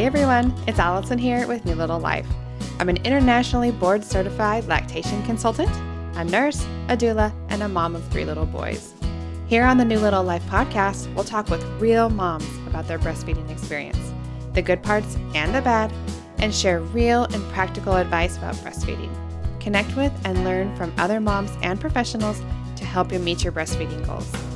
Hey everyone, it's Allison here with New Little Life. I'm an internationally board certified lactation consultant, a nurse, a doula, and a mom of three little boys. Here on the New Little Life podcast, we'll talk with real moms about their breastfeeding experience, the good parts and the bad, and share real and practical advice about breastfeeding. Connect with and learn from other moms and professionals to help you meet your breastfeeding goals.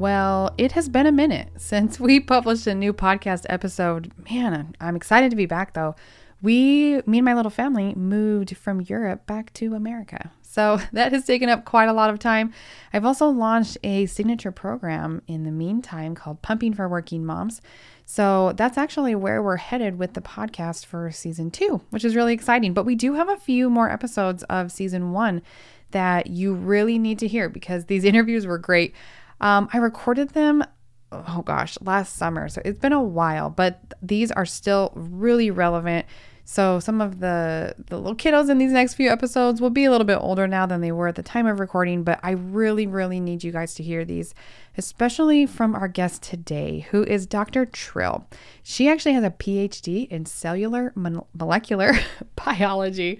Well, it has been a minute since we published a new podcast episode. Man, I'm excited to be back though. We, me and my little family, moved from Europe back to America. So that has taken up quite a lot of time. I've also launched a signature program in the meantime called Pumping for Working Moms. So that's actually where we're headed with the podcast for season two, which is really exciting. But we do have a few more episodes of season one that you really need to hear because these interviews were great. Um, I recorded them, oh gosh, last summer. So it's been a while, but these are still really relevant. So some of the the little kiddos in these next few episodes will be a little bit older now than they were at the time of recording, but I really really need you guys to hear these especially from our guest today, who is Dr. Trill. She actually has a PhD in cellular molecular biology.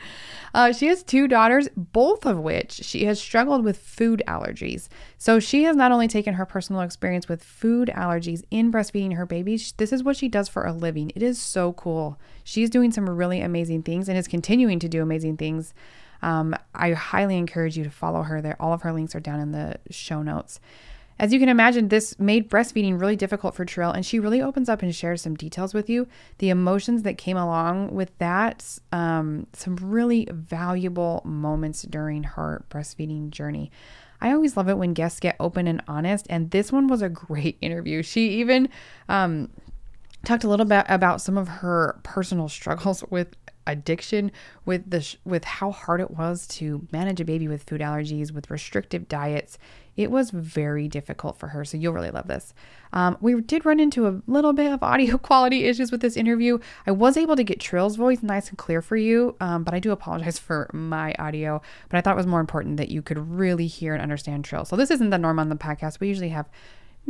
Uh, she has two daughters, both of which she has struggled with food allergies. So she has not only taken her personal experience with food allergies in breastfeeding her babies, this is what she does for a living. It is so cool. She's doing some really amazing things and is continuing to do amazing things. Um, I highly encourage you to follow her there. All of her links are down in the show notes. As you can imagine, this made breastfeeding really difficult for Trill, and she really opens up and shares some details with you. The emotions that came along with that, um, some really valuable moments during her breastfeeding journey. I always love it when guests get open and honest, and this one was a great interview. She even um, talked a little bit about some of her personal struggles with addiction with the with how hard it was to manage a baby with food allergies with restrictive diets it was very difficult for her. So you'll really love this. Um, we did run into a little bit of audio quality issues with this interview. I was able to get Trill's voice nice and clear for you, um, but I do apologize for my audio. But I thought it was more important that you could really hear and understand Trill. So this isn't the norm on the podcast. We usually have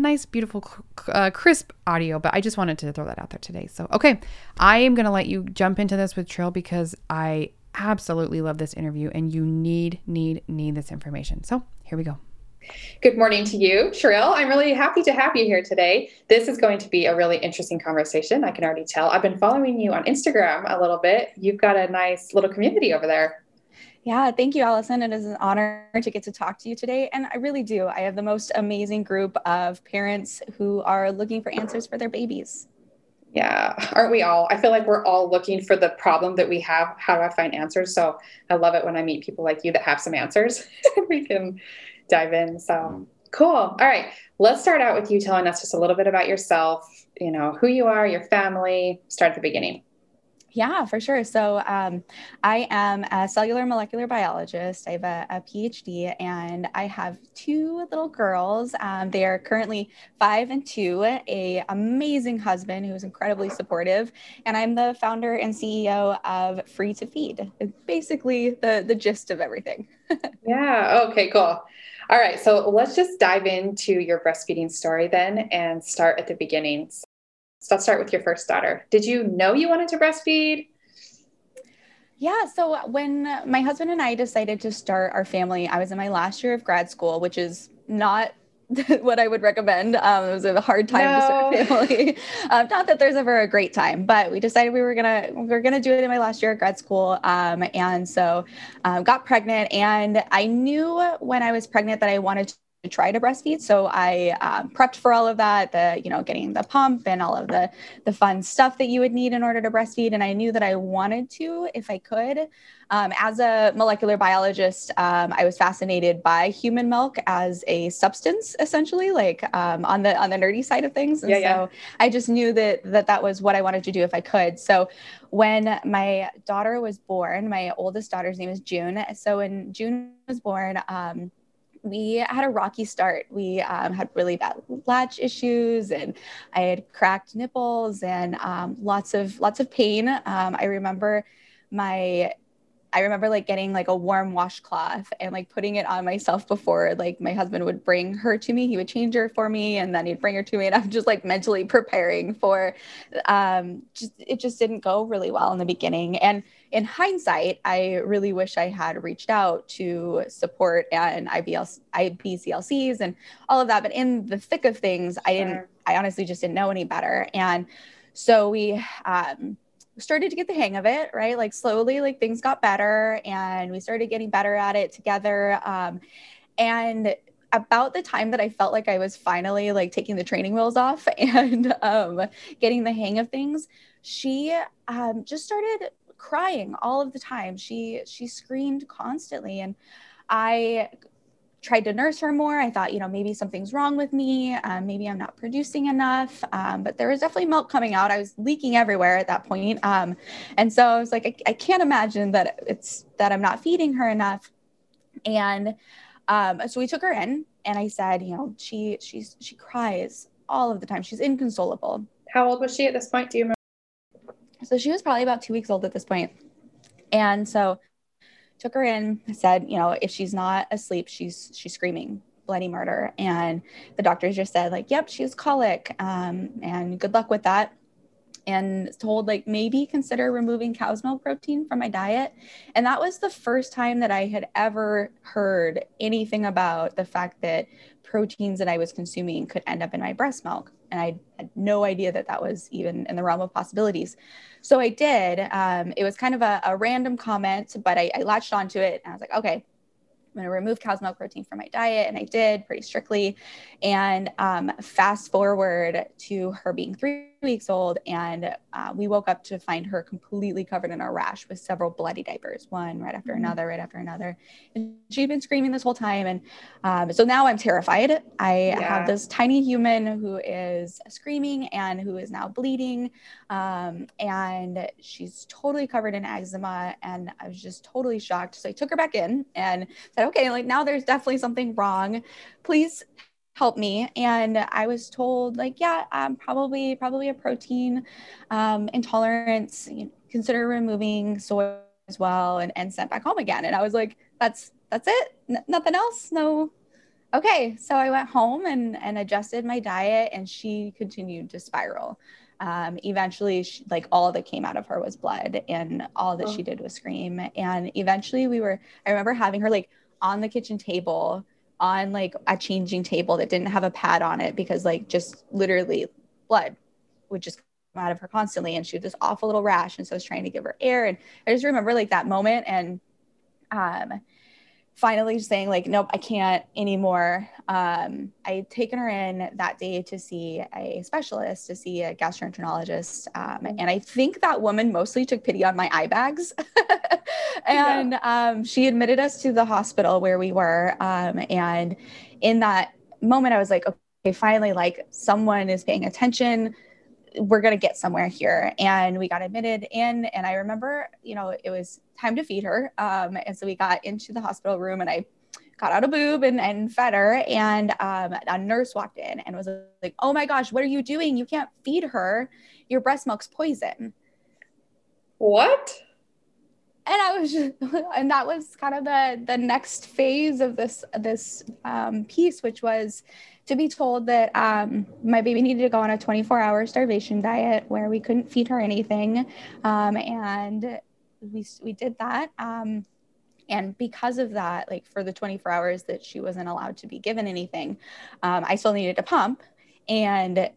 nice, beautiful, uh, crisp audio, but I just wanted to throw that out there today. So, okay, I am going to let you jump into this with Trill because I absolutely love this interview and you need, need, need this information. So, here we go. Good morning to you, Trill. I'm really happy to have you here today. This is going to be a really interesting conversation. I can already tell. I've been following you on Instagram a little bit. You've got a nice little community over there. Yeah, thank you, Allison. It is an honor to get to talk to you today. And I really do. I have the most amazing group of parents who are looking for answers for their babies. Yeah, aren't we all? I feel like we're all looking for the problem that we have. How do I find answers? So I love it when I meet people like you that have some answers. we can dive in. So cool. All right. Let's start out with you telling us just a little bit about yourself, you know, who you are, your family, start at the beginning. Yeah, for sure. So um, I am a cellular molecular biologist. I have a, a PhD, and I have two little girls. Um, they are currently five and two. A amazing husband who is incredibly supportive, and I'm the founder and CEO of Free to Feed. It's basically the the gist of everything. yeah. Okay. Cool. All right, so let's just dive into your breastfeeding story then and start at the beginning. So let's start with your first daughter. Did you know you wanted to breastfeed? Yeah, so when my husband and I decided to start our family, I was in my last year of grad school, which is not what I would recommend. Um, it was a hard time no. to start a family. um, not that there's ever a great time, but we decided we were gonna we were gonna do it in my last year at grad school. Um, and so um, got pregnant, and I knew when I was pregnant that I wanted to try to breastfeed. So I um, prepped for all of that, the, you know, getting the pump and all of the, the fun stuff that you would need in order to breastfeed. And I knew that I wanted to, if I could. Um, as a molecular biologist, um, I was fascinated by human milk as a substance, essentially, like um, on the on the nerdy side of things. And yeah, so. I just knew that that that was what I wanted to do if I could. So when my daughter was born, my oldest daughter's name is June. So when June was born, um, we had a rocky start. We um, had really bad latch issues, and I had cracked nipples and um, lots of lots of pain. Um, I remember my I remember like getting like a warm washcloth and like putting it on myself before like my husband would bring her to me. He would change her for me and then he'd bring her to me and I'm just like mentally preparing for um just it just didn't go really well in the beginning. And in hindsight, I really wish I had reached out to support and IBL IBCLCs and all of that. But in the thick of things, I didn't I honestly just didn't know any better. And so we um started to get the hang of it, right? Like slowly, like things got better and we started getting better at it together. Um, and about the time that I felt like I was finally like taking the training wheels off and um, getting the hang of things, she um, just started crying all of the time. She she screamed constantly, and I tried to nurse her more. I thought, you know, maybe something's wrong with me. Um, maybe I'm not producing enough. Um, but there was definitely milk coming out. I was leaking everywhere at that point. Um, and so I was like, I, I, can't imagine that it's that I'm not feeding her enough. And um, so we took her in, and I said, you know, she she's she cries all of the time. She's inconsolable. How old was she at this point? Do you remember? So she was probably about two weeks old at this point. And so took her in, said, you know, if she's not asleep, she's she's screaming bloody murder. And the doctors just said, like, yep, she's colic. Um, and good luck with that. And told like maybe consider removing cow's milk protein from my diet. And that was the first time that I had ever heard anything about the fact that proteins that I was consuming could end up in my breast milk. And I had no idea that that was even in the realm of possibilities. So I did. Um, it was kind of a, a random comment, but I, I latched onto it and I was like, okay, I'm going to remove cow's milk protein from my diet. And I did pretty strictly. And um, fast forward to her being three weeks old, and uh, we woke up to find her completely covered in a rash with several bloody diapers, one right after mm-hmm. another, right after another. And she'd been screaming this whole time. And um, so now I'm terrified. I yeah. have this tiny human who is screaming and who is now bleeding. Um, and she's totally covered in eczema. And I was just totally shocked. So I took her back in and said, okay, like now there's definitely something wrong. Please help me. And i was told like yeah um, probably probably a protein um, intolerance you know, consider removing soy as well and, and sent back home again. And i was like that's that's it? N- nothing else? No. Okay. So i went home and and adjusted my diet and she continued to spiral. Um, eventually she, like all that came out of her was blood and all that oh. she did was scream and eventually we were i remember having her like on the kitchen table on like a changing table that didn't have a pad on it because like just literally blood would just come out of her constantly and she had this awful little rash and so I was trying to give her air and I just remember like that moment and um finally saying like nope i can't anymore. Um, i had taken her in that day to see a specialist to see a gastroenterologist um, and i think that woman mostly took pity on my eye bags and yeah. um, she admitted us to the hospital where we were um, and in that moment i was like okay finally like someone is paying attention we're going to get somewhere here. And we got admitted in. And I remember, you know, it was time to feed her. Um, and so we got into the hospital room and I got out a boob and, and fed her. And um, a nurse walked in and was like, oh my gosh, what are you doing? You can't feed her. Your breast milk's poison. What? And I was just, and that was kind of the the next phase of this this um, piece, which was to be told that um, my baby needed to go on a 24 hour starvation diet where we couldn't feed her anything. Um, and we, we did that. Um, and because of that, like for the 24 hours that she wasn't allowed to be given anything, um, I still needed to pump. And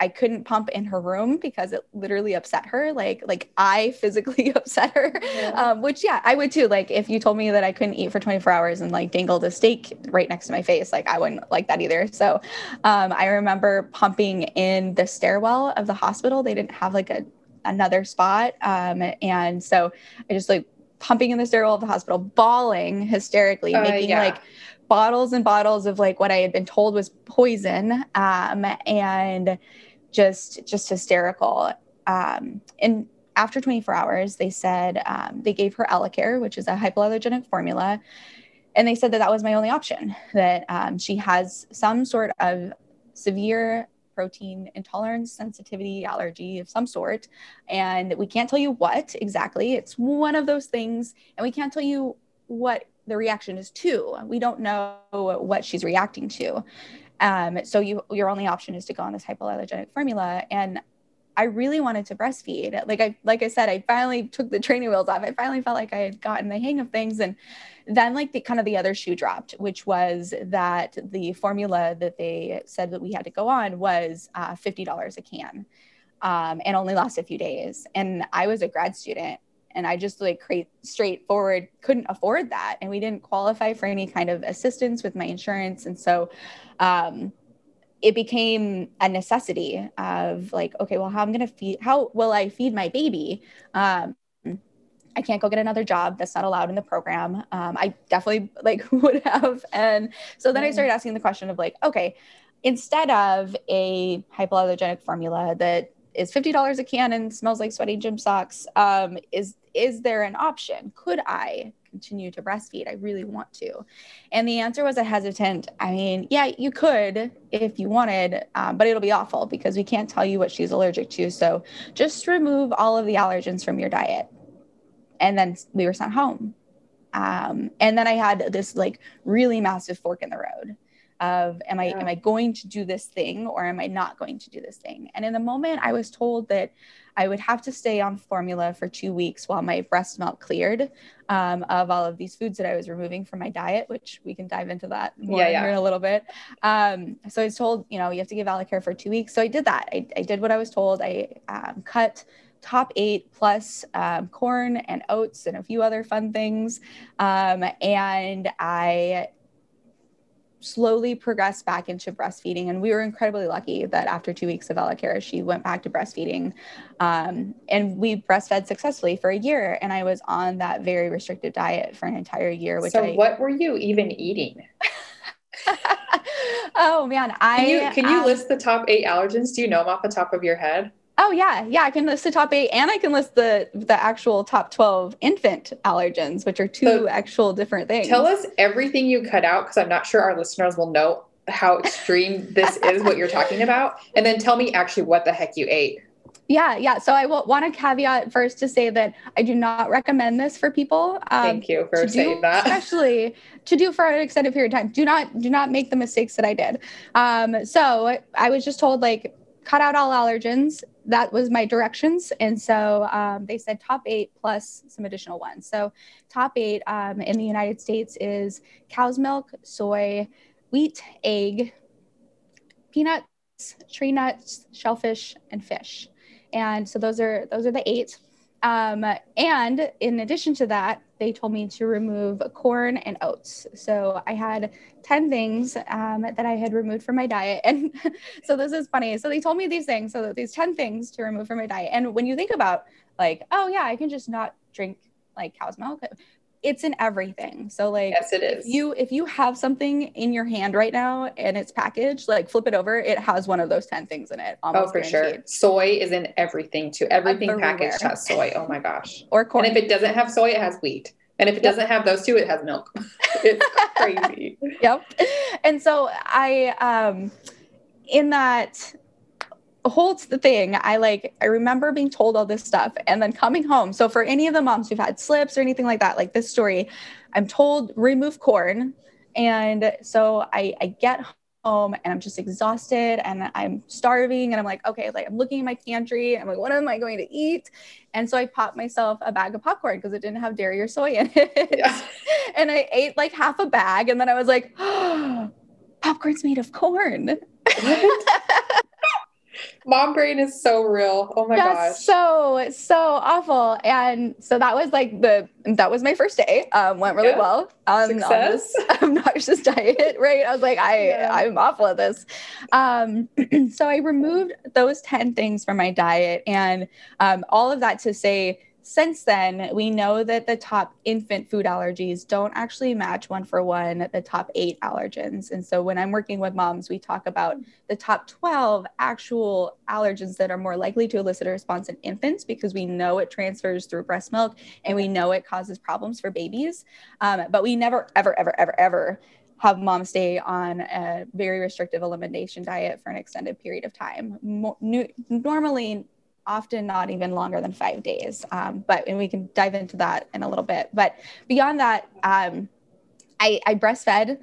I couldn't pump in her room because it literally upset her. Like, like I physically upset her, yeah. Um, which yeah, I would too. Like if you told me that I couldn't eat for 24 hours and like dangled a steak right next to my face, like I wouldn't like that either. So um, I remember pumping in the stairwell of the hospital. They didn't have like a another spot. Um, and so I just like pumping in the stairwell of the hospital, bawling hysterically, uh, making yeah. like bottles and bottles of like what I had been told was poison. Um, and just just hysterical. Um, and after 24 hours, they said um, they gave her Elecare, which is a hypoallergenic formula, and they said that that was my only option. That um, she has some sort of severe protein intolerance, sensitivity, allergy of some sort. And we can't tell you what exactly. It's one of those things. And we can't tell you what the reaction is to. We don't know what she's reacting to. Um, so you, your only option is to go on this hypoallergenic formula. And I really wanted to breastfeed. Like I like I said, I finally took the training wheels off. I finally felt like I had gotten the hang of things. And then like the kind of the other shoe dropped, which was that the formula that they said that we had to go on was uh, $50 a can um, and only lasts a few days. And I was a grad student and I just like create straightforward couldn't afford that. And we didn't qualify for any kind of assistance with my insurance. And so um, it became a necessity of like, okay, well, how I'm going to feed, how will I feed my baby? Um, I can't go get another job. That's not allowed in the program. Um, I definitely like would have. And so then I started asking the question of like, okay, instead of a hypoallergenic formula that is $50 a can and smells like sweaty gym socks, um, is, is there an option? Could I continue to breastfeed. I really want to. And the answer was a hesitant, I mean, yeah, you could if you wanted, um, but it'll be awful because we can't tell you what she's allergic to. So just remove all of the allergens from your diet. And then we were sent home. Um, and then I had this like really massive fork in the road of am I yeah. am I going to do this thing or am I not going to do this thing? And in the moment I was told that I would have to stay on formula for two weeks while my breast milk cleared um, of all of these foods that I was removing from my diet, which we can dive into that more yeah, yeah. in a little bit. Um, so I was told, you know, you have to give Elecare for two weeks. So I did that. I, I did what I was told. I um, cut top eight plus um, corn and oats and a few other fun things. Um, and I slowly progressed back into breastfeeding. And we were incredibly lucky that after two weeks of Elecare, she went back to breastfeeding. Um, and we breastfed successfully for a year. And I was on that very restrictive diet for an entire year. Which so, I, what were you even eating? oh man, I can you, can you um, list the top eight allergens? Do you know them off the top of your head? Oh yeah, yeah. I can list the top eight, and I can list the the actual top twelve infant allergens, which are two so actual different things. Tell us everything you cut out, because I'm not sure our listeners will know how extreme this is. What you're talking about, and then tell me actually what the heck you ate. Yeah, yeah. So I will want to caveat first to say that I do not recommend this for people. Um, Thank you for saying do, that. Especially to do for an extended period of time. Do not do not make the mistakes that I did. Um, so I was just told like cut out all allergens that was my directions. And so um, they said top eight plus some additional ones. So top eight um, in the United States is cow's milk, soy, wheat, egg, peanuts, tree nuts, shellfish, and fish. And so those are those are the eight. Um, and in addition to that, they told me to remove corn and oats. So I had 10 things um, that I had removed from my diet. And so this is funny. So they told me these things, so these 10 things to remove from my diet. And when you think about like, oh yeah, I can just not drink like cow's milk it's in everything. So like yes, it is. If you if you have something in your hand right now and it's packaged, like flip it over, it has one of those 10 things in it. Oh, for sure. Soy is in everything too. Everything Everywhere. packaged has soy. Oh my gosh. Or corn. And if it doesn't have soy, it has wheat. And if it doesn't have those two, it has milk. it's crazy. Yep. And so I um in that holds the thing i like i remember being told all this stuff and then coming home. So for any of the moms who've had slips or anything like that like this story i'm told remove corn. And so i i get home and i'm just exhausted and i'm starving and i'm like okay like i'm looking in my pantry. I'm like what am i going to eat? And so i popped myself a bag of popcorn because it didn't have dairy or soy in it. Yeah. and i ate like half a bag and then i was like oh, popcorn's made of corn Mom brain is so real. Oh my That's gosh. So, so awful. And so that was like the, that was my first day. Um, went really yeah. well um, Success. on this obnoxious diet, right? I was like, I, yeah. I'm awful at this. Um, so I removed those 10 things from my diet and um, all of that to say, since then, we know that the top infant food allergies don't actually match one for one the top eight allergens. And so when I'm working with moms, we talk about the top 12 actual allergens that are more likely to elicit a response in infants because we know it transfers through breast milk and we know it causes problems for babies. Um, but we never, ever, ever, ever, ever have mom stay on a very restrictive elimination diet for an extended period of time. Mo- normally, often not even longer than five days. Um, but and we can dive into that in a little bit. But beyond that, um, I, I breastfed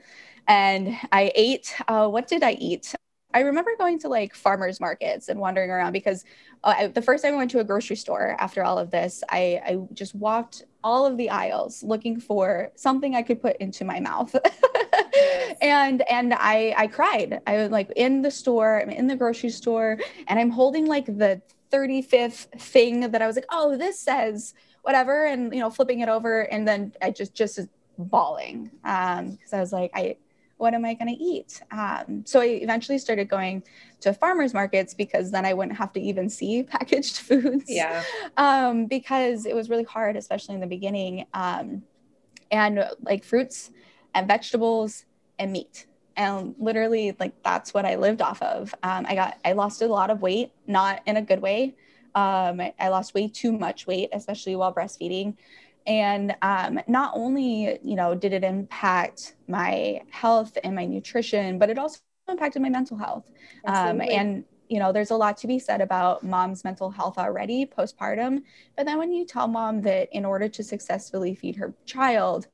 and I ate. Uh, what did I eat? I remember going to like farmers markets and wandering around because uh, I, the first time I went to a grocery store after all of this, I, I just walked all of the aisles looking for something I could put into my mouth. and and I I cried. I was like in the store, I'm in the grocery store, and I'm holding like the 35th thing that I was like, oh, this says whatever, and you know, flipping it over, and then I just just bawling um because I was like, I what am I going to eat? Um, so I eventually started going to farmers markets because then I wouldn't have to even see packaged foods. Yeah. Um, because it was really hard, especially in the beginning. Um, and like fruits and vegetables and meat and literally like that's what i lived off of. Um, i got i lost a lot of weight not in a good way. Um, I, lost way too much weight especially while breastfeeding. And um, not only you know did it impact my health and my nutrition but it also impacted my mental health. Um, and you know there's a lot to be said about mom's mental health already postpartum. But then when you tell mom that in order to successfully feed her child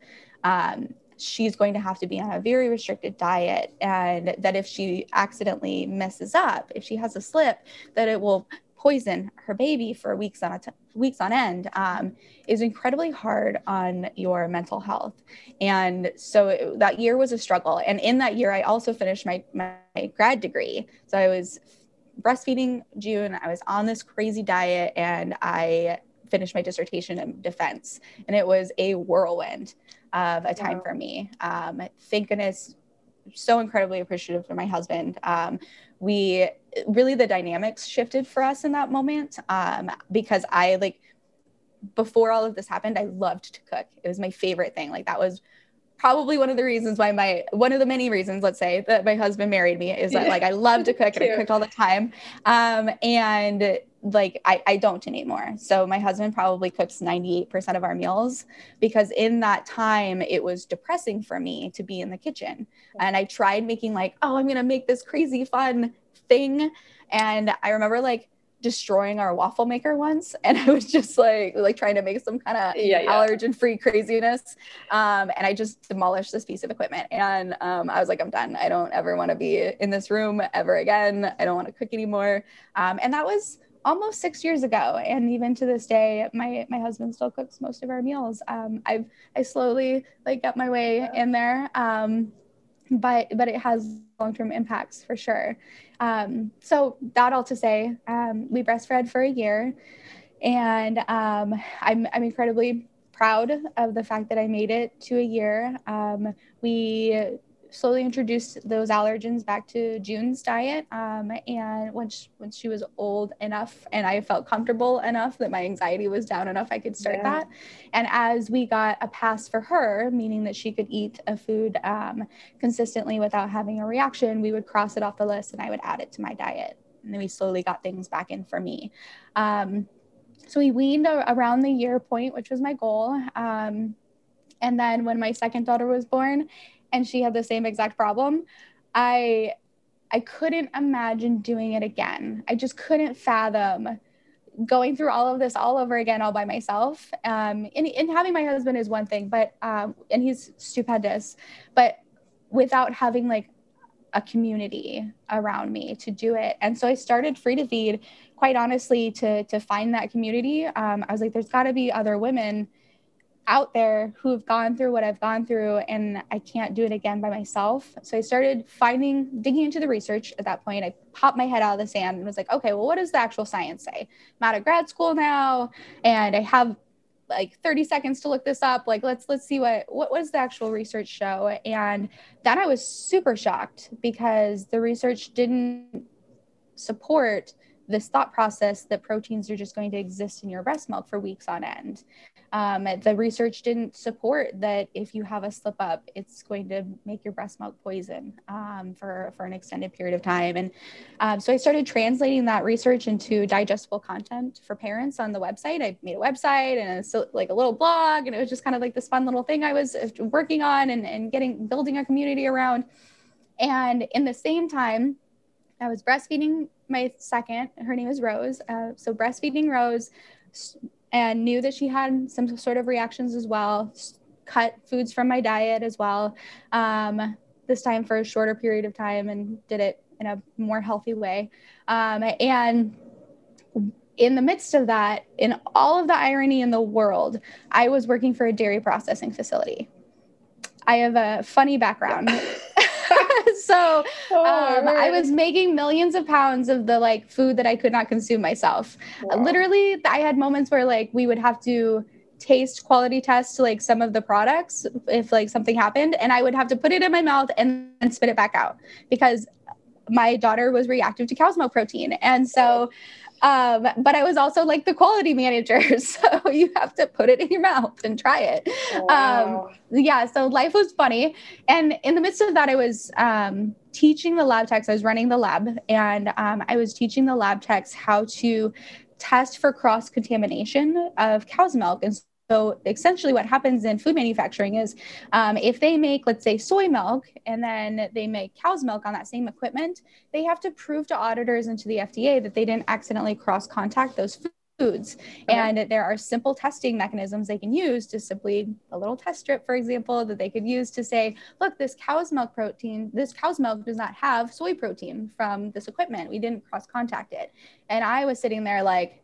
um, she's going to have to be on a very restricted diet and that if she accidentally messes up if she has a slip that it will poison her baby for weeks on weeks on end um, is incredibly hard on your mental health. And so it, that year was a struggle. And in that year i also finished my, my grad degree. So i was breastfeeding june. I was on this crazy diet and i finished my dissertation in defense. And it was a whirlwind of a time wow. for me. Um, thank goodness, so incredibly appreciative for my husband. Um, we really the dynamics shifted for us in that moment um, because I like before all of this happened, I loved to cook. It was my favorite thing. Like that was probably one of the reasons why my one of the many reasons let's say that my husband married me is that like i love to cook and i cooked all the time um, and like I, I don't anymore so my husband probably cooks 98% of our meals because in that time it was depressing for me to be in the kitchen. And i tried making like oh i'm gonna make this crazy fun thing. And i remember like destroying our waffle maker once. And i was just like like trying to make some kind of yeah, yeah. allergen free craziness. Um, and i just demolished this piece of equipment. And um, i was like i'm done. I don't ever want to be in this room ever again. I don't want to cook anymore. Um, and that was almost six years ago and even to this day my my husband still cooks most of our meals. Um, i've i slowly like got my way in there um, but but it has long-term impacts for sure. Um, so that all to say um, we breastfed for a year and um, I'm, I'm incredibly proud of the fact that i made it to a year. Um, we slowly introduced those allergens back to June's diet. Um, and once when she was old enough and I felt comfortable enough that my anxiety was down enough, I could start yeah. that. And as we got a pass for her, meaning that she could eat a food um, consistently without having a reaction, we would cross it off the list and I would add it to my diet. And then we slowly got things back in for me. Um, so we weaned around the year point, which was my goal. Um, and then when my second daughter was born, and she had the same exact problem, I I couldn't imagine doing it again. I just couldn't fathom going through all of this all over again all by myself. Um, and, and having my husband is one thing, but um, and he's stupendous, but without having like a community around me to do it. And so I started Free to Feed, quite honestly, to to find that community. Um, I was like, there's got to be other women out there who have gone through what I've gone through and I can't do it again by myself. So I started finding, digging into the research at that point. I popped my head out of the sand and was like, okay, well, what does the actual science say? I'm out of grad school now and I have like 30 seconds to look this up. Like, let's, let's see what, what was the actual research show. And then I was super shocked because the research didn't support this thought process that proteins are just going to exist in your breast milk for weeks on end. Um, the research didn't support that if you have a slip up, it's going to make your breast milk poison um, for, for an extended period of time. And um, so I started translating that research into digestible content for parents on the website. I made a website and a, like a little blog, and it was just kind of like this fun little thing I was uh, working on and, and getting building a community around. And in the same time, I was breastfeeding my second. Her name is Rose. Uh, so breastfeeding Rose, and knew that she had some sort of reactions as well. Cut foods from my diet as well. Um, this time for a shorter period of time, and did it in a more healthy way. Um, and in the midst of that, in all of the irony in the world, I was working for a dairy processing facility. I have a funny background. so oh, um, I was making millions of pounds of the like food that I could not consume myself. Wow. Literally, I had moments where like we would have to taste quality test like some of the products if like something happened and I would have to put it in my mouth and, and spit it back out because my daughter was reactive to cow's milk protein. And so um, but I was also like the quality manager. So you have to put it in your mouth and try it. Wow. Um, yeah. So life was funny. And in the midst of that, I was um, teaching the lab techs, I was running the lab, and um, I was teaching the lab techs how to test for cross contamination of cow's milk. And so essentially, what happens in food manufacturing is um, if they make, let's say, soy milk and then they make cow's milk on that same equipment, they have to prove to auditors and to the FDA that they didn't accidentally cross contact those foods. Okay. And there are simple testing mechanisms they can use to simply a little test strip, for example, that they could use to say, look, this cow's milk protein, this cow's milk does not have soy protein from this equipment. We didn't cross contact it. And I was sitting there like,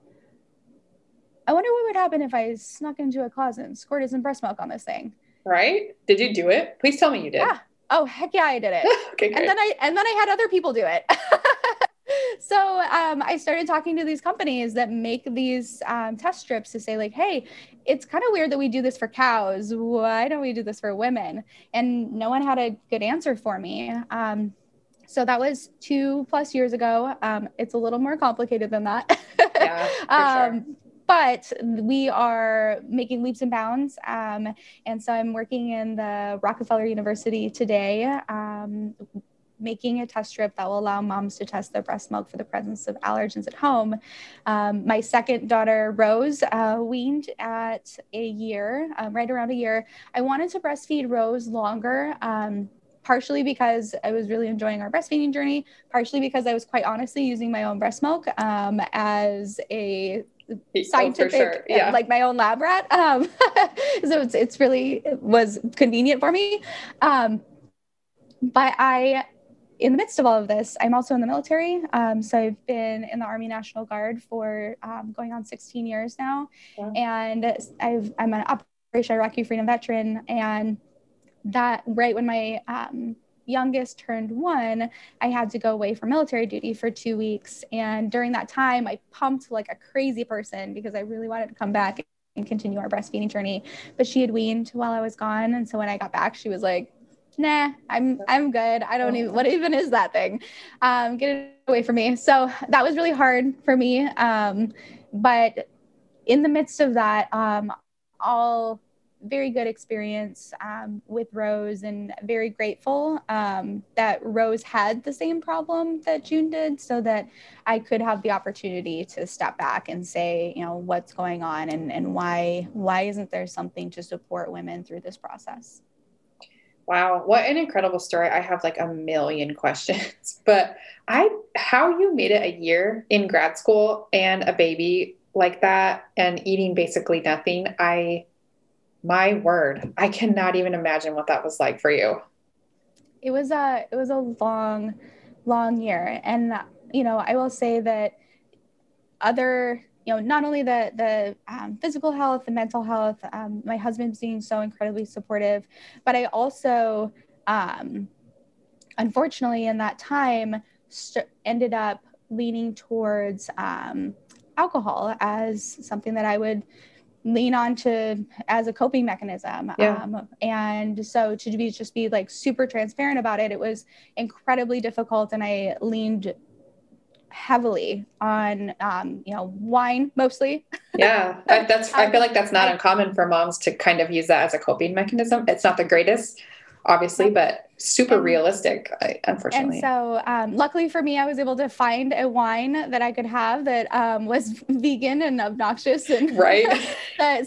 I wonder what would happen if I snuck into a closet and squirted some breast milk on this thing. Right? Did you do it? Please tell me you did. Yeah. Oh heck yeah, I did it. okay, great. And then I and then I had other people do it. so um, I started talking to these companies that make these um, test strips to say like, hey, it's kind of weird that we do this for cows. Why don't we do this for women? And no one had a good answer for me. Um, so that was two plus years ago. Um, it's a little more complicated than that. yeah, um, sure but we are making leaps and bounds. Um, and so I'm working in the Rockefeller University today. Um, making a test strip that will allow moms to test their breast milk for the presence of allergens at home. Um, my second daughter, Rose, uh, weaned at a year, um, right around a year. I wanted to breastfeed Rose longer. Um, partially because I was really enjoying our breastfeeding journey, partially because I was quite honestly using my own breast milk um, as a scientific, oh, sure. yeah. like my own lab rat. Um, so it's, it's really it was convenient for me. Um, but I, in the midst of all of this, I'm also in the military. Um, so I've been in the Army National Guard for um, going on 16 years now. And I've, I'm an Operation Iraqi Freedom veteran. And that right when my um, youngest turned one, I had to go away for military duty for two weeks. And during that time, I pumped like a crazy person because I really wanted to come back and continue our breastfeeding journey. But she had weaned while I was gone. And so when I got back, she was like, nah, I'm I'm good. I don't even what even is that thing? Um, get it away from me. So that was really hard for me. Um, but in the midst of that, um, all very good experience um, with Rose and very grateful um, that Rose had the same problem that June did so that I could have the opportunity to step back and say, you know, what's going on and, and why why isn't there something to support women through this process? Wow, what an incredible story. I have like a million questions. But I how you made it a year in grad school and a baby like that and eating basically nothing. I my word. I cannot even imagine what that was like for you. It was a it was a long long year. And you know i will say that other you know not only the the um, physical health the mental health um, my husband's being so incredibly supportive but i also um, unfortunately in that time st- ended up leaning towards um, alcohol as something that i would lean on to as a coping mechanism. Yeah. Um, and so to be just be like super transparent about it, it was incredibly difficult. And I leaned heavily on um, you know wine mostly yeah that's i feel like that's not uncommon for moms to kind of use that as a coping mechanism it's not the greatest obviously but super and, realistic unfortunately and so um, luckily for me i was able to find a wine that i could have that um, was vegan and obnoxious and right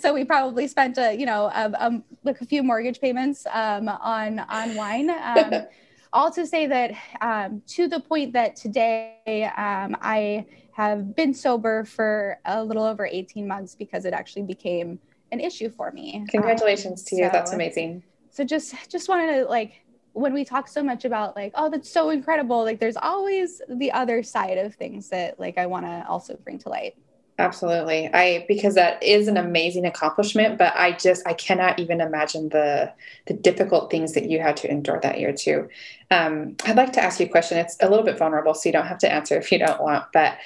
so we probably spent a you know a, a, like a few mortgage payments um, on on wine um, all to say that um, to the point that today um, I have been sober for a little over 18 months because it actually became an issue for me. Congratulations um, to you. So, that's amazing. So just just wanted to like when we talk so much about like oh that's so incredible like there's always the other side of things that like I want to also bring to light. Absolutely. I because that is an amazing accomplishment, but I just I cannot even imagine the the difficult things that you had to endure that year too. Um, I'd like to ask you a question. It's a little bit vulnerable, so you don't have to answer if you don't want. But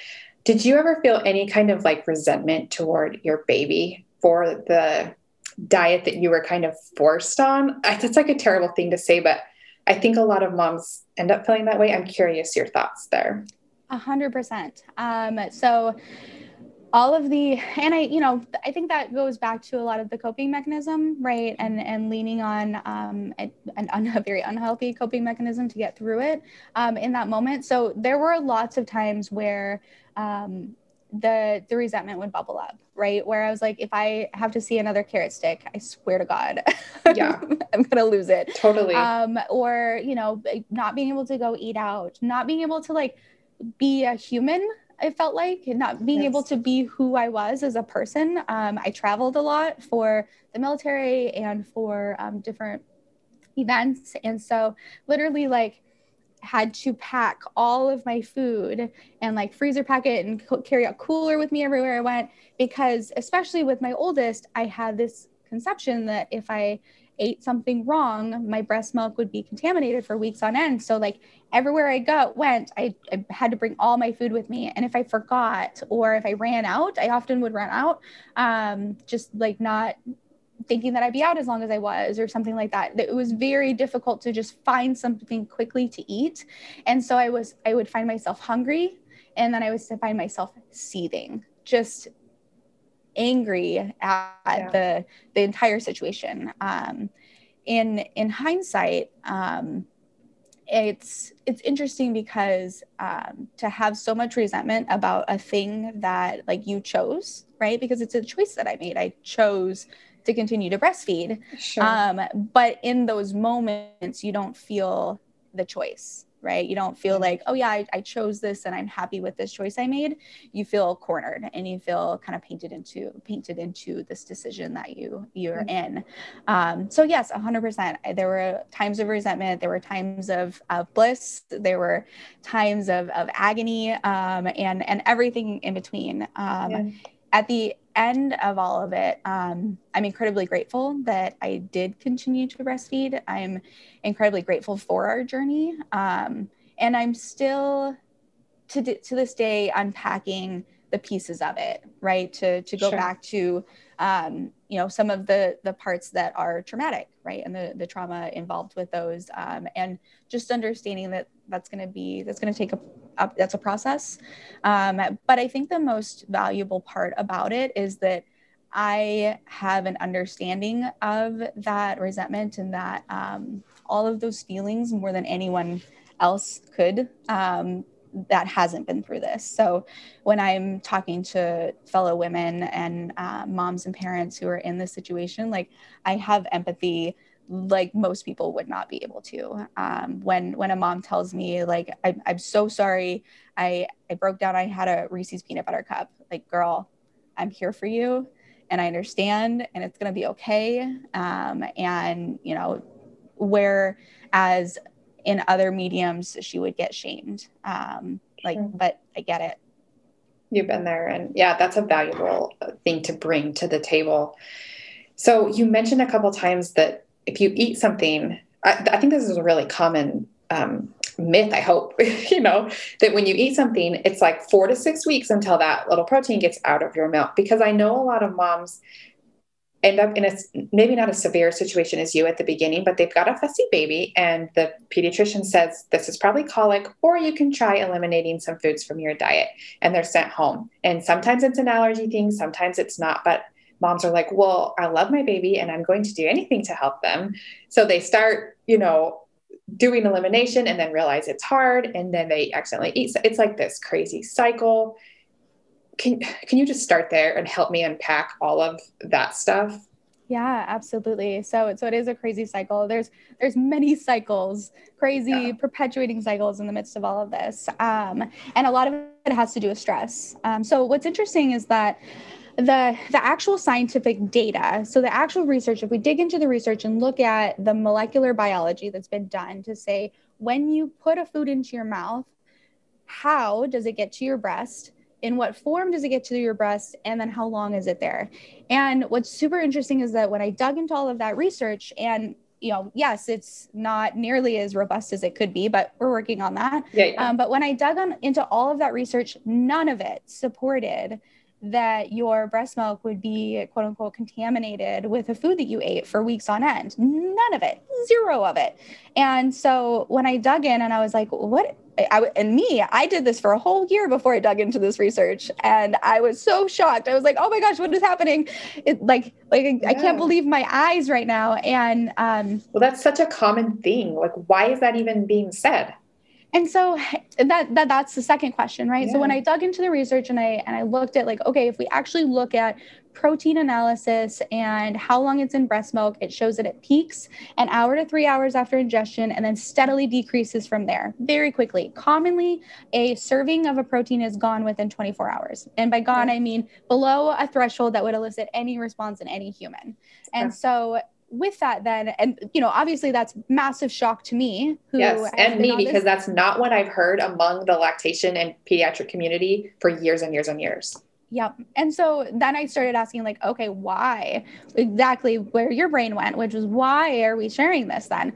did you ever feel any kind of like resentment toward your baby for the diet that you were kind of forced on? That's like a terrible thing to say, but I think a lot of moms end up feeling that way. I'm curious your thoughts there. A hundred percent. Um, so all of the and i you know i think that goes back to a lot of the coping mechanism right and and leaning on um, a, an, a very unhealthy coping mechanism to get through it um, in that moment so there were lots of times where um, the the resentment would bubble up right where i was like if i have to see another carrot stick i swear to god yeah i'm gonna lose it totally um or you know not being able to go eat out not being able to like be a human I felt like not being yes. able to be who I was as a person. Um, I traveled a lot for the military and for um, different events. And so, literally, like, had to pack all of my food and like freezer pack it and co- carry a cooler with me everywhere I went because, especially with my oldest, I had this conception that if I ate something wrong, my breast milk would be contaminated for weeks on end. So like everywhere I go went, I, I, had to bring all my food with me. And if I forgot or if I ran out, I often would run out, um, just like not thinking that I'd be out as long as I was or something like that. It was very difficult to just find something quickly to eat. And so I was I would find myself hungry and then I would find myself seething, just angry at yeah. the the entire situation. Um, in in hindsight, um, it's it's interesting because um, to have so much resentment about a thing that like you chose, right? Because it's a choice that I made. I chose to continue to breastfeed. Sure. Um, but in those moments, you don't feel the choice right? You don't feel like, oh yeah, I, I, chose this and I'm happy with this choice I made. You feel cornered and you feel kind of painted into painted into this decision that you you're mm-hmm. in. Um, so yes, hundred percent. There were times of resentment. There were times of, of bliss. There were times of, of agony um, and and everything in between. Um, yeah. At the end of all of it, um, I'm incredibly grateful that I did continue to breastfeed. I'm incredibly grateful for our journey. Um, and I'm still to, to this day unpacking the pieces of it, right? To, to go sure. back to, um, you know, some of the, the parts that are traumatic, right? And the, the trauma involved with those. Um, and just understanding that that's going to be, that's going to take a, a, that's a process. Um, but I think the most valuable part about it is that I have an understanding of that resentment and that um, all of those feelings more than anyone else could um, that hasn't been through this. So when I'm talking to fellow women and uh, moms and parents who are in this situation, like I have empathy like most people would not be able to. Um, when when a mom tells me like I, I'm so sorry, I I broke down. I had a Reese's peanut butter cup. Like girl, I'm here for you, and I understand, and it's gonna be okay. Um, and you know, whereas in other mediums she would get shamed. Um, like, sure. but I get it. You've been there, and yeah, that's a valuable thing to bring to the table. So you mentioned a couple times that if you eat something, I, I think this is a really common um, myth, I hope, you know, that when you eat something, it's like four to six weeks until that little protein gets out of your milk. Because I know a lot of moms, end up in a maybe not a severe situation as you at the beginning, but they've got a fussy baby, and the pediatrician says this is probably colic, or you can try eliminating some foods from your diet, and they're sent home. And sometimes it's an allergy thing, sometimes it's not, but moms are like, well, I love my baby and I'm going to do anything to help them. So they start, you know, doing elimination and then realize it's hard and then they accidentally eat. So It's like this crazy cycle can can you just start there and help me unpack all of that stuff? Yeah, absolutely. So so it is a crazy cycle. There's there's many cycles, crazy yeah. perpetuating cycles in the midst of all of this, um, and a lot of it has to do with stress. Um, so what's interesting is that the the actual scientific data so the actual research if we dig into the research and look at the molecular biology that's been done to say when you put a food into your mouth how does it get to your breast in what form does it get to your breast and then how long is it there and what's super interesting is that when i dug into all of that research and you know yes it's not nearly as robust as it could be but we're working on that yeah, yeah. Um, but when i dug on into all of that research none of it supported that your breast milk would be quote unquote contaminated with a food that you ate for weeks on end. None of it, zero of it. And so when I dug in and I was like, what? I, and me, I did this for a whole year before I dug into this research, and I was so shocked. I was like, "Oh my gosh, what is happening?" It like, like yeah. I can't believe my eyes right now. And um, well, that's such a common thing. Like, why is that even being said? And so that, that that's the second question right? Yeah. so when i dug into the research and i and i looked at like okay if we actually look at protein analysis and how long it's in breast milk it shows that it peaks an hour to three hours after ingestion and then steadily decreases from there very quickly. Commonly a serving of a protein is gone within 24 hours. And by gone i mean below a threshold that would elicit any response in any human. And so with that then and you know obviously that's massive shock to me yes and me because this. that's not what i've heard among the lactation and pediatric community for years and years and years Yep. And so then I started asking, like, okay, why exactly where your brain went, which was why are we sharing this then?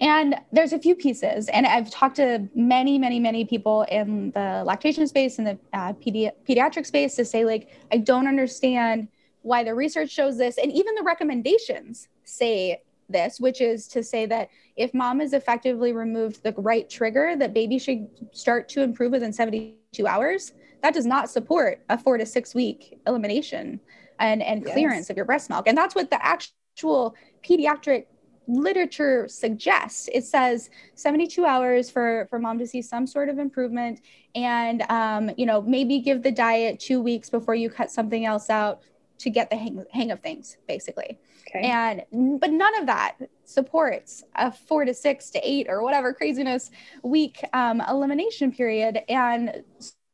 And there's a few pieces. And I've talked to many, many, many people in the lactation space and the uh, pedi- pediatric space to say, like, I don't understand why the research shows this and even the recommendations say this, which is to say that if mom has effectively removed the right trigger, that baby should start to improve within 72 hours. That does not support a four to six week elimination and, and clearance of your breast milk. And that's what the actual pediatric literature suggests. It says 72 hours for, for mom to see some sort of improvement and, um, you know, maybe give the diet two weeks before you cut something else out to get the hang, hang of things, basically. Okay. And but none of that supports a four to six to eight or whatever craziness week um, elimination period. And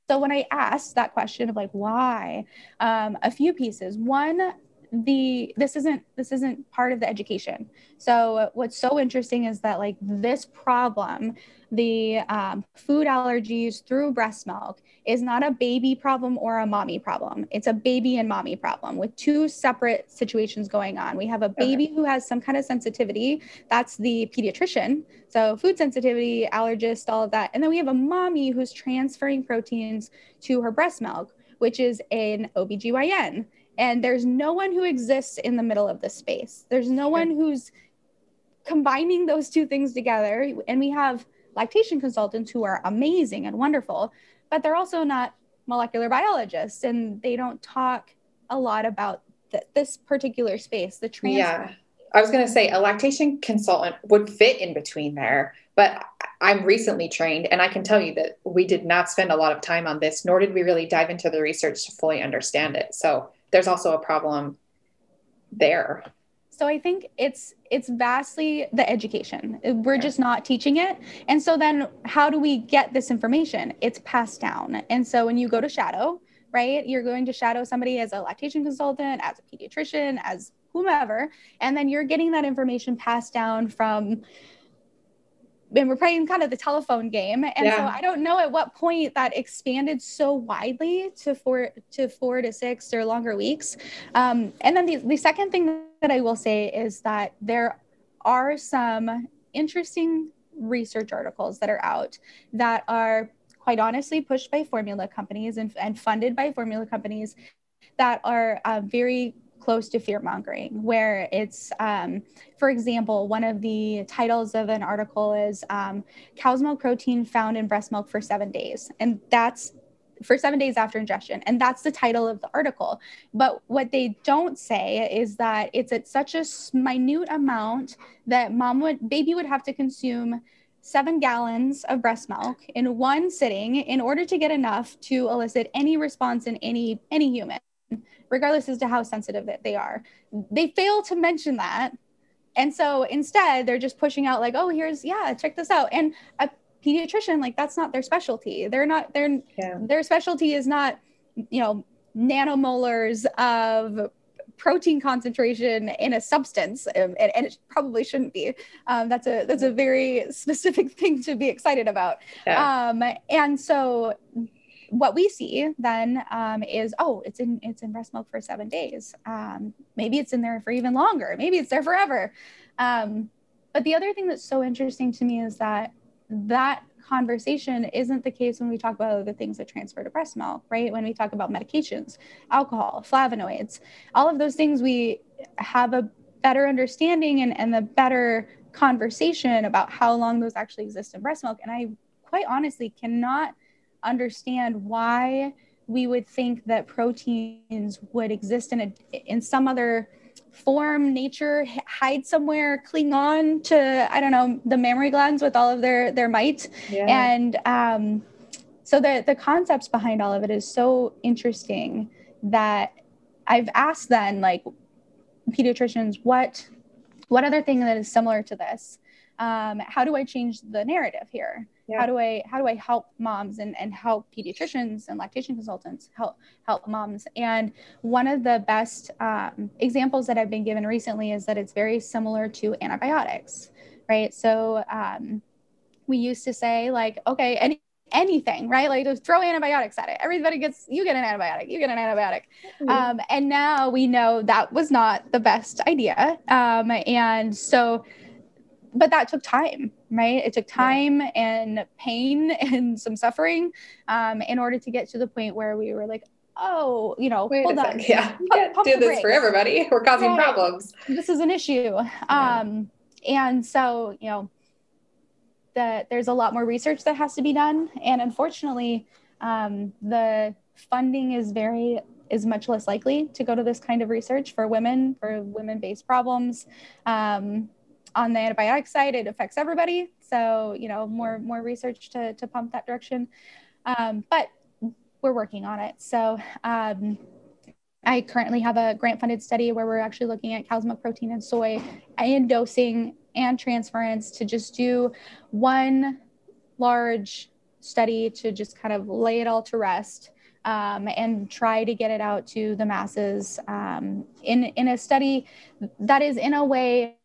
so when I asked that question of like why, um, a few pieces. One, the this isn't this isn't part of the education so what's so interesting is that like this problem the um, food allergies through breast milk is not a baby problem or a mommy problem. It's a baby and mommy problem with two separate situations going on. We have a baby okay. who has some kind of sensitivity. That's the pediatrician. So food sensitivity allergist all of that. And then we have a mommy who's transferring proteins to her breast milk which is an OBGYN and there's no one who exists in the middle of this space. There's no one who's combining those two things together. And we have lactation consultants who are amazing and wonderful but they're also not molecular biologists and they don't talk a lot about th- this particular space the transfer yeah. I was going to say a lactation consultant would fit in between there but i'm recently trained and i can tell you that we did not spend a lot of time on this nor did we really dive into the research to fully understand it. So there's also a problem there so i think it's it's vastly the education. We're just not teaching it. And so then how do we get this information? It's passed down. And so when you go to shadow right you're going to shadow somebody as a lactation consultant as a pediatrician as whomever and then you're getting that information passed down from and we're playing kind of the telephone game and yeah. so i don't know at what point that expanded so widely to four to four to six or longer weeks um, and then the, the second thing that i will say is that there are some interesting research articles that are out that are quite honestly pushed by formula companies and, and funded by formula companies that are uh, very close to fear mongering, where it's, um, for example, one of the titles of an article is um, cow's milk protein found in breast milk for seven days. And that's for seven days after ingestion. And that's the title of the article. But what they don't say is that it's at such a minute amount that mom would, baby would have to consume seven gallons of breast milk in one sitting in order to get enough to elicit any response in any any human regardless as to how sensitive that they are. They fail to mention that. And so instead they're just pushing out like oh here's yeah check this out. And a pediatrician like that's not their specialty. They're not their yeah. their specialty is not you know nanomolars of protein concentration in a substance um, and, and, it probably shouldn't be. Um, that's a that's a very specific thing to be excited about. Yeah. um, and so what we see then um, is oh it's in it's in breast milk for seven days um, maybe it's in there for even longer maybe it's there forever um, but the other thing that's so interesting to me is that that conversation isn't the case when we talk about the things that transfer to breast milk, right? When we talk about medications, alcohol, flavonoids, all of those things, we have a better understanding and, and the better conversation about how long those actually exist in breast milk. And I quite honestly cannot understand why we would think that proteins would exist in a in some other form nature hide somewhere cling on to i don't know the mammary glands with all of their their might yeah. and um, so the the concepts behind all of it is so interesting that i've asked then like pediatricians what what other thing that is similar to this um, how do i change the narrative here yeah. how do i how do i help moms and, and help pediatricians and lactation consultants help help moms and one of the best um, examples that i've been given recently is that it's very similar to antibiotics right so um, we used to say like okay any anything, right? Like just throw antibiotics at it. Everybody gets, you get an antibiotic, you get an antibiotic. Mm-hmm. Um, and now we know that was not the best idea. Um, and so but that took time, right? It took time yeah. and pain and some suffering um, in order to get to the point where we were like, oh, you know, Wait hold on. Yeah, we can't do this for everybody. We're causing right. problems. This is an issue. Yeah. Um, and so, you know, that there's a lot more research that has to be done. And unfortunately, um, the funding is very is much less likely to go to this kind of research for women for women-based problems um, on the antibiotic side, it affects everybody. So, you know, more more research to, to pump that direction. Um, but we're working on it. So um, I currently have a grant funded study where we're actually looking at cow's protein and soy and dosing and transference to just do one large study to just kind of lay it all to rest um, and try to get it out to the masses um, in, in a study that is in a way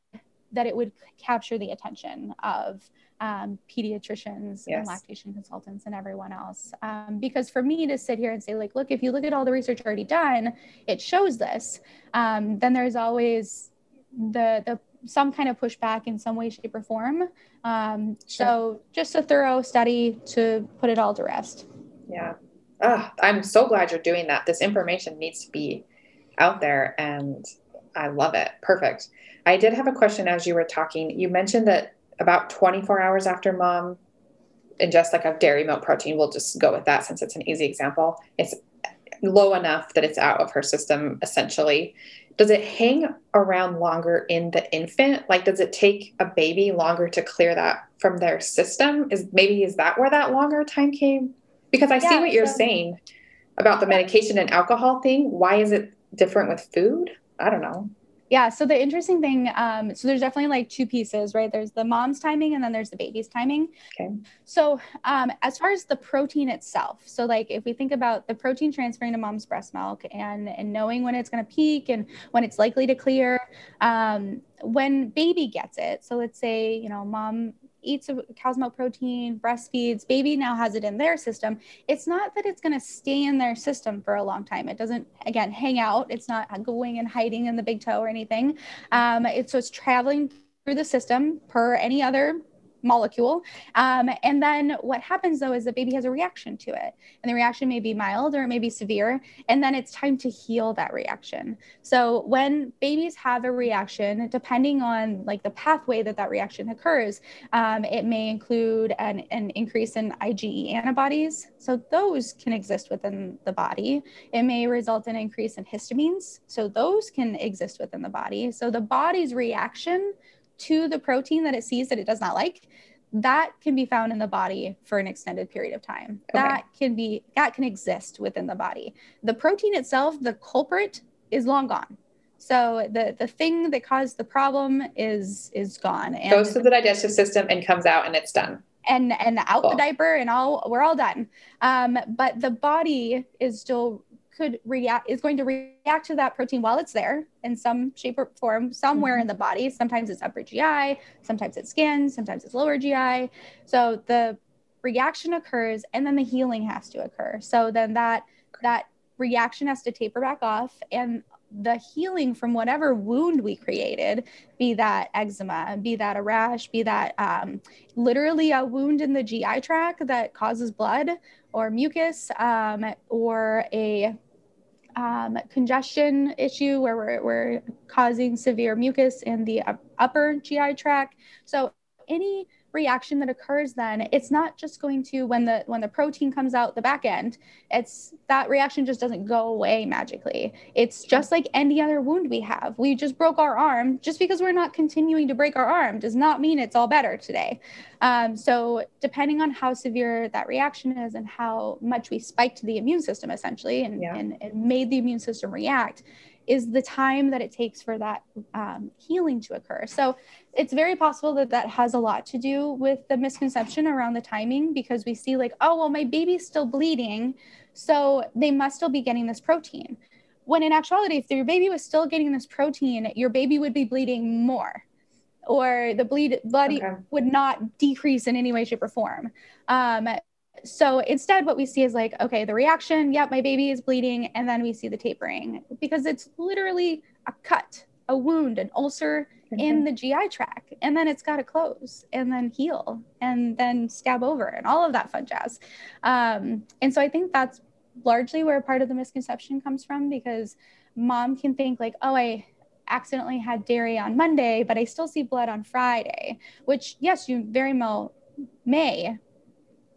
that it would capture the attention of um, pediatricians yes. and lactation consultants and everyone else. Um, because for me to sit here and say, like, look, if you look at all the research already done, it shows this. Um, then there's always the the some kind of pushback in some way, shape, or form. Um, sure. So just a thorough study to put it all to rest. Yeah. Oh, I'm so glad you're doing that. This information needs to be out there and I love it. Perfect. I did have a question as you were talking. You mentioned that about 24 hours after mom ingests like a dairy milk protein, we'll just go with that since it's an easy example. It's low enough that it's out of her system essentially. Does it hang around longer in the infant? Like, does it take a baby longer to clear that from their system? Is maybe is that where that longer time came? Because I yeah, see what you're so, saying about the medication and alcohol thing. Why is it different with food? I don't know. Yeah. So the interesting thing, um, so there's definitely like two pieces, right? There's the mom's timing and then there's the baby's timing. Okay. So um, as far as the protein itself, so like if we think about the protein transferring to mom's breast milk and and knowing when it's going to peak and when it's likely to clear, um, when baby gets it. So let's say you know mom eats a cow's milk protein, breastfeeds, baby now has it in their system. It's not that it's going to stay in their system for a long time. It doesn't, again, hang out. It's not going and hiding in the big toe or anything. Um, it's so it's traveling through the system per any other molecule. Um, and then what happens though is the baby has a reaction to it. And the reaction may be mild or it may be severe. And then it's time to heal that reaction. So when babies have a reaction, depending on like the pathway that that reaction occurs, um, it may include an, an increase in IgE antibodies. So those can exist within the body. It may result in increase in histamines. So those can exist within the body. So the body's reaction to the protein that it sees that it does not like that can be found in the body for an extended period of time. Okay. that can be that can exist within the body. The protein itself the culprit is long gone. So the the thing that caused the problem is is gone. And goes to the digestive system and comes out and it's done. And and out cool. the diaper and all we're all done. Um, but the body is still could react is going to react to that protein while it's there in some shape or form somewhere mm-hmm. in the body. Sometimes it's upper gi sometimes it's skin sometimes it's lower gi so the reaction occurs and then the healing has to occur. So then that that reaction has to taper back off and the healing from whatever wound we created, be that eczema, be that a rash, be that um, literally a wound in the GI tract that causes blood or mucus, um, or a um, congestion issue where we're, we're causing severe mucus in the upper GI tract. So any reaction that occurs then it's not just going to when the when the protein comes out the back end it's that reaction just doesn't go away magically. It's just like any other wound we have. We just broke our arm. Just because we're not continuing to break our arm does not mean it's all better today. Um, so depending on how severe that reaction is and how much we spiked the immune system essentially and, yeah. and, and made the immune system react is the time that it takes for that um, healing to occur. So it's very possible that that has a lot to do with the misconception around the timing because we see, like, oh, well, my baby's still bleeding. So they must still be getting this protein. When in actuality, if your baby was still getting this protein, your baby would be bleeding more or the bleed blood okay. would not decrease in any way shape or form um, so instead what we see is like okay the reaction yep my baby is bleeding. And then we see the tapering because it's literally a cut a wound an ulcer mm-hmm. in the gi tract. And then it's got to close and then heal and then scab over and all of that fun jazz. Um, and so i think that's largely where part of the misconception comes from because mom can think like oh i accidentally had dairy on monday but i still see blood on friday which yes you very well may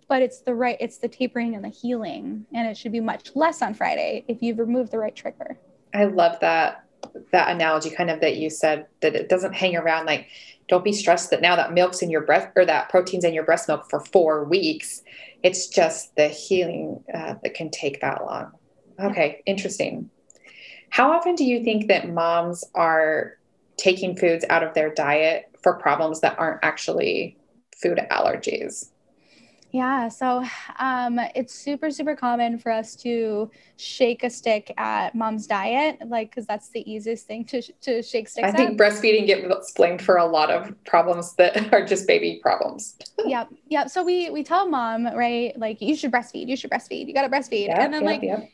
but it's the right it's the tapering and the healing and it should be much less on friday if you've removed the right trigger. I love that that analogy kind of that you said that it doesn't hang around like don't be stressed that now that milk's in your breast or that protein's in your breast milk for four weeks it's just the healing uh, that can take that long. Okay yeah. interesting. How often do you think that moms are taking foods out of their diet for problems that aren't actually food allergies yeah, so um, it's super, super common for us to shake a stick at mom's diet, like, because that's the easiest thing to, to shake sticks at. I think breastfeeding gets blamed for a lot of problems that are just baby problems. yep. Yep. So we, we tell mom, right, like, you should breastfeed, you should breastfeed, you got to breastfeed. Yep, and then, yep, like, yep.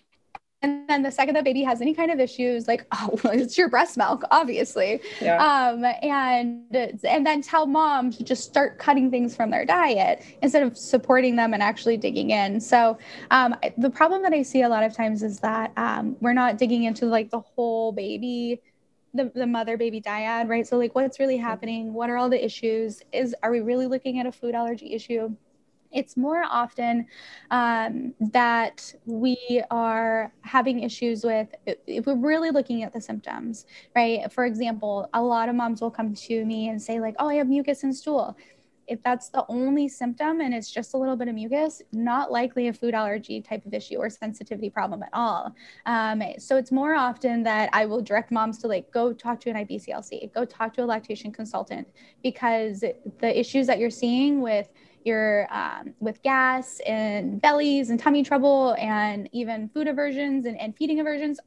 And then the second the baby has any kind of issues, like, oh, well, it's your breast milk, obviously. Yeah. Um, and and then tell mom to just start cutting things from their diet instead of supporting them and actually digging in. So um, the problem that I see a lot of times is that um, we're not digging into like the whole baby the, the mother baby dyad right so like what's really happening what are all the issues is are we really looking at a food allergy issue it's more often um, that we are having issues with if we're really looking at the symptoms right for example a lot of moms will come to me and say like oh i have mucus in stool if that's the only symptom and it's just a little bit of mucus, not likely a food allergy type of issue or sensitivity problem at all. Um, so it's more often that I will direct moms to like go talk to an IBCLC, go talk to a lactation consultant because the issues that you're seeing with your um, with gas and bellies and tummy trouble and even food aversions and, and feeding aversions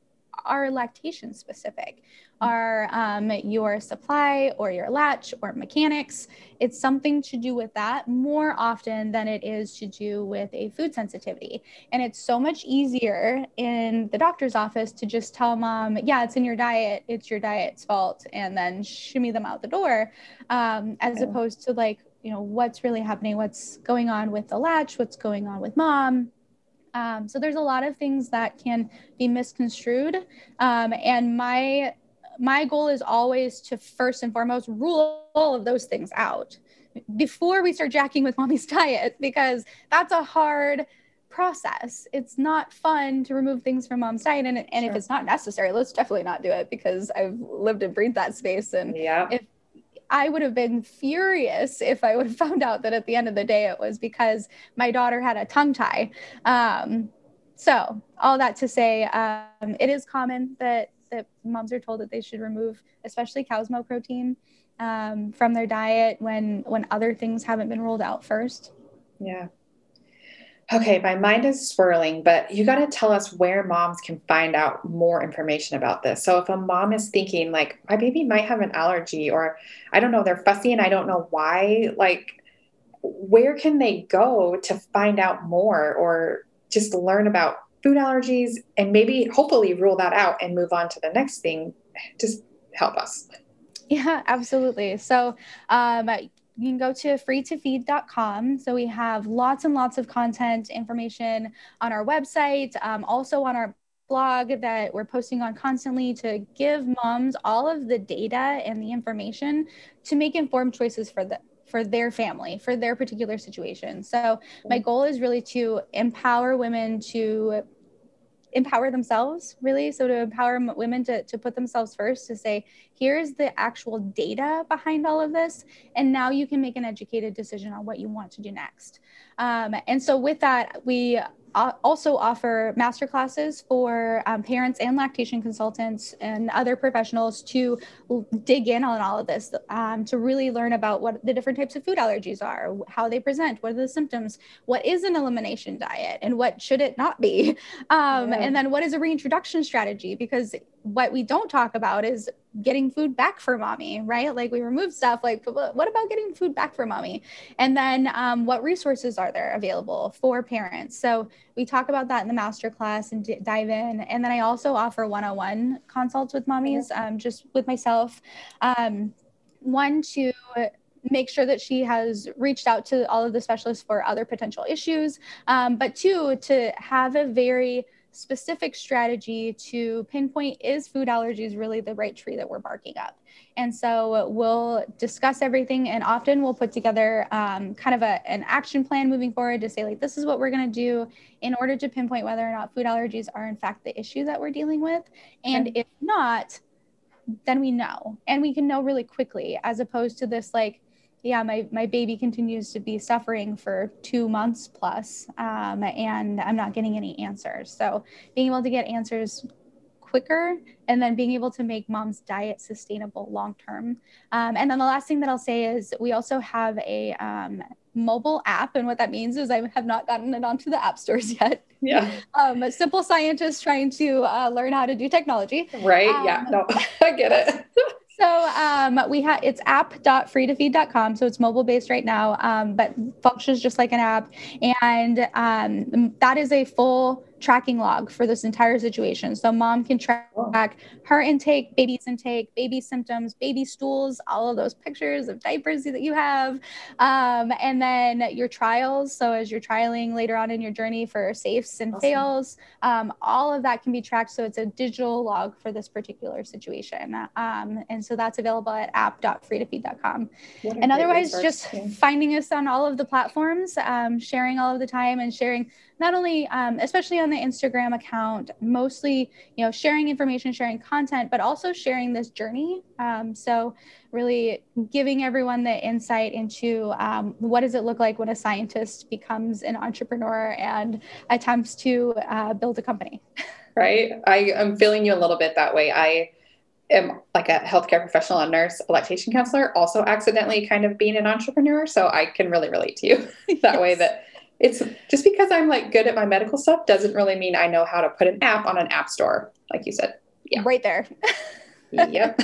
are lactation specific. Are um, your supply or your latch or mechanics it's something to do with that more often than it is to do with a food sensitivity. And it's so much easier in the doctor's office to just tell mom yeah it's in your diet. It's your diet's fault and then shimmy them out the door um, as opposed to like you know what's really happening what's going on with the latch what's going on with mom um, so there's a lot of things that can be misconstrued um, and my my goal is always to first and foremost rule all of those things out before we start jacking with mommy's diet because that's a hard process. It's not fun to remove things from mom's diet. And, and sure. if it's not necessary, let's definitely not do it because I've lived and breathed that space. And yeah. if I would have been furious if I would have found out that at the end of the day it was because my daughter had a tongue tie. Um, so all that to say, um, it is common that that moms are told that they should remove, especially cow's milk protein, um, from their diet when when other things haven't been ruled out first. Yeah. Okay, my mind is swirling, but you got to tell us where moms can find out more information about this. So, if a mom is thinking, like, my baby might have an allergy, or I don't know, they're fussy and I don't know why, like, where can they go to find out more or just learn about food allergies and maybe hopefully rule that out and move on to the next thing? Just help us. Yeah, absolutely. So, um, you can go to free2feed.com. So we have lots and lots of content information on our website, um, also on our blog that we're posting on constantly to give moms all of the data and the information to make informed choices for the for their family, for their particular situation. So, my goal is really to empower women to empower themselves really. So to empower women to, to put themselves first to say here's the actual data behind all of this and now you can make an educated decision on what you want to do next. Um, and so with that we also offer master classes for um, parents and lactation consultants and other professionals to dig in on all of this um, to really learn about what the different types of food allergies are how they present what are the symptoms what is an elimination diet and what should it not be um, yeah. and then what is a reintroduction strategy because what we don't talk about is getting food back for mommy, right? Like we remove stuff, like what about getting food back for mommy? And then um, what resources are there available for parents? So we talk about that in the master class and d- dive in. And then I also offer one-on-one consults with mommies, um, just with myself. Um, one to make sure that she has reached out to all of the specialists for other potential issues, um, but two, to have a very specific strategy to pinpoint is food allergies really the right tree that we're barking up? And so we'll discuss everything and often we'll put together um, kind of a, an action plan moving forward to say like this is what we're going to do in order to pinpoint whether or not food allergies are in fact the issue that we're dealing with. And if not then we know. And we can know really quickly as opposed to this like yeah, my, my baby continues to be suffering for two months plus, um, and I'm not getting any answers. So being able to get answers quicker and then being able to make mom's diet sustainable long term. Um, and then the last thing that I'll say is we also have a um, mobile app. And what that means is I have not gotten it onto the app stores yet. Yeah. Um, a simple scientist trying to uh, learn how to do technology. Right. yeah. Um, no, I get it. So um, we have it's app.free2feed.com. So it's mobile based right now, um, but functions just like an app. And um, that is a full tracking log for this entire situation. So mom can track her intake, baby's intake, baby symptoms, baby stools, all of those pictures of diapers that you have. Um, and then your trials. So as you're trialing later on in your journey for safes and awesome. fails, um, all of that can be tracked. So it's a digital log for this particular situation. Um, and so that's available at app.free2feed.com. And otherwise, just finding us on all of the platforms, um, sharing all of the time and sharing not only um, especially on the instagram account mostly you know sharing information sharing content but also sharing this journey um, so really giving everyone the insight into um, what does it look like when a scientist becomes an entrepreneur and attempts to uh, build a company right i am feeling you a little bit that way i am like a healthcare professional, a nurse, a lactation counselor, also accidentally kind of being an entrepreneur. So I can really relate to you that yes. way that it's just because I'm like good at my medical stuff doesn't really mean I know how to put an app on an app store, like you said. Yeah. Right there. yep.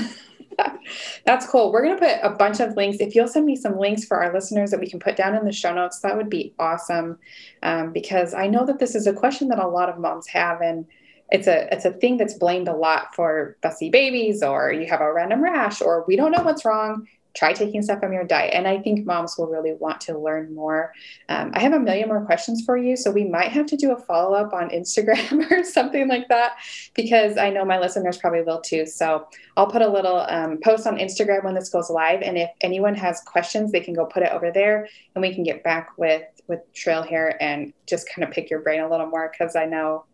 That's cool. We're going to put a bunch of links. If you'll send me some links for our listeners that we can put down in the show notes, that would be awesome. Um, because I know that this is a question that a lot of moms have, and it's a it's a thing that's blamed a lot for fussy babies, or you have a random rash, or we don't know what's wrong. Try taking stuff from your diet. And I think moms will really want to learn more. Um, I have a million more questions for you. So we might have to do a follow up on Instagram or something like that because I know my listeners probably will too. So I'll put a little um, post on Instagram when this goes live. And if anyone has questions, they can go put it over there and we can get back with with trail hair and just kind of pick your brain a little more because I know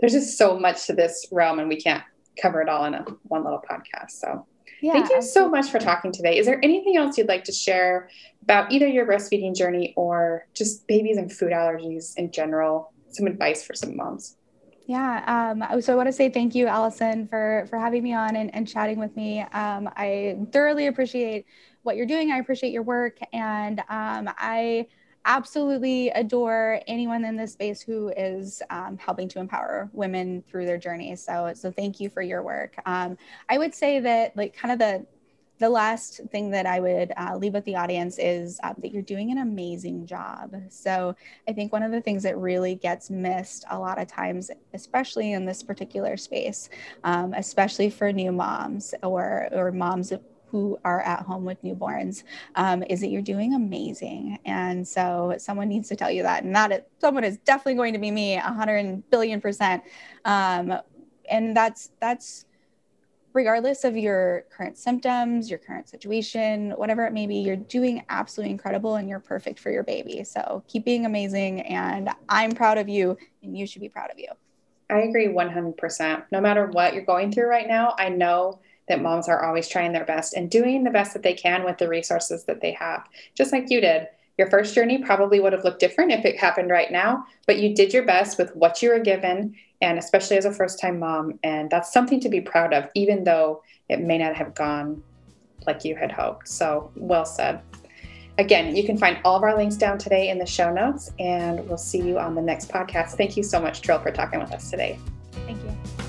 there's just so much to this realm and we can't cover it all in a one little podcast. So yeah, Thank you so much for talking today. Is there anything else you'd like to share about either your breastfeeding journey or just babies and food allergies in general? Some advice for some moms. Yeah. Um, so I want to say thank you, Allison, for for having me on and, and chatting with me. Um, I thoroughly appreciate what you're doing. I appreciate your work, and um, I absolutely adore anyone in this space who is um, helping to empower women through their journey. So, so thank you for your work. Um, I would say that, like, kind of the the last thing that I would uh, leave with the audience is uh, that you're doing an amazing job. So, I think one of the things that really gets missed a lot of times, especially in this particular space, um, especially for new moms or or moms who are at home with newborns um, is that you're doing amazing. And so someone needs to tell you that. And that is, someone is definitely going to be me, 100 billion percent. Um, and that's, that's, regardless of your current symptoms, your current situation, whatever it may be, you're doing absolutely incredible and you're perfect for your baby. So keep being amazing. And I'm proud of you, and you should be proud of you. I agree 100%. No matter what you're going through right now, I know that moms are always trying their best and doing the best that they can with the resources that they have, just like you did. Your first journey probably would have looked different if it happened right now, but you did your best with what you were given, and especially as a first time mom. And that's something to be proud of, even though it may not have gone like you had hoped. So, well said. Again, you can find all of our links down today in the show notes, and we'll see you on the next podcast. Thank you so much, Trill, for talking with us today. Thank you.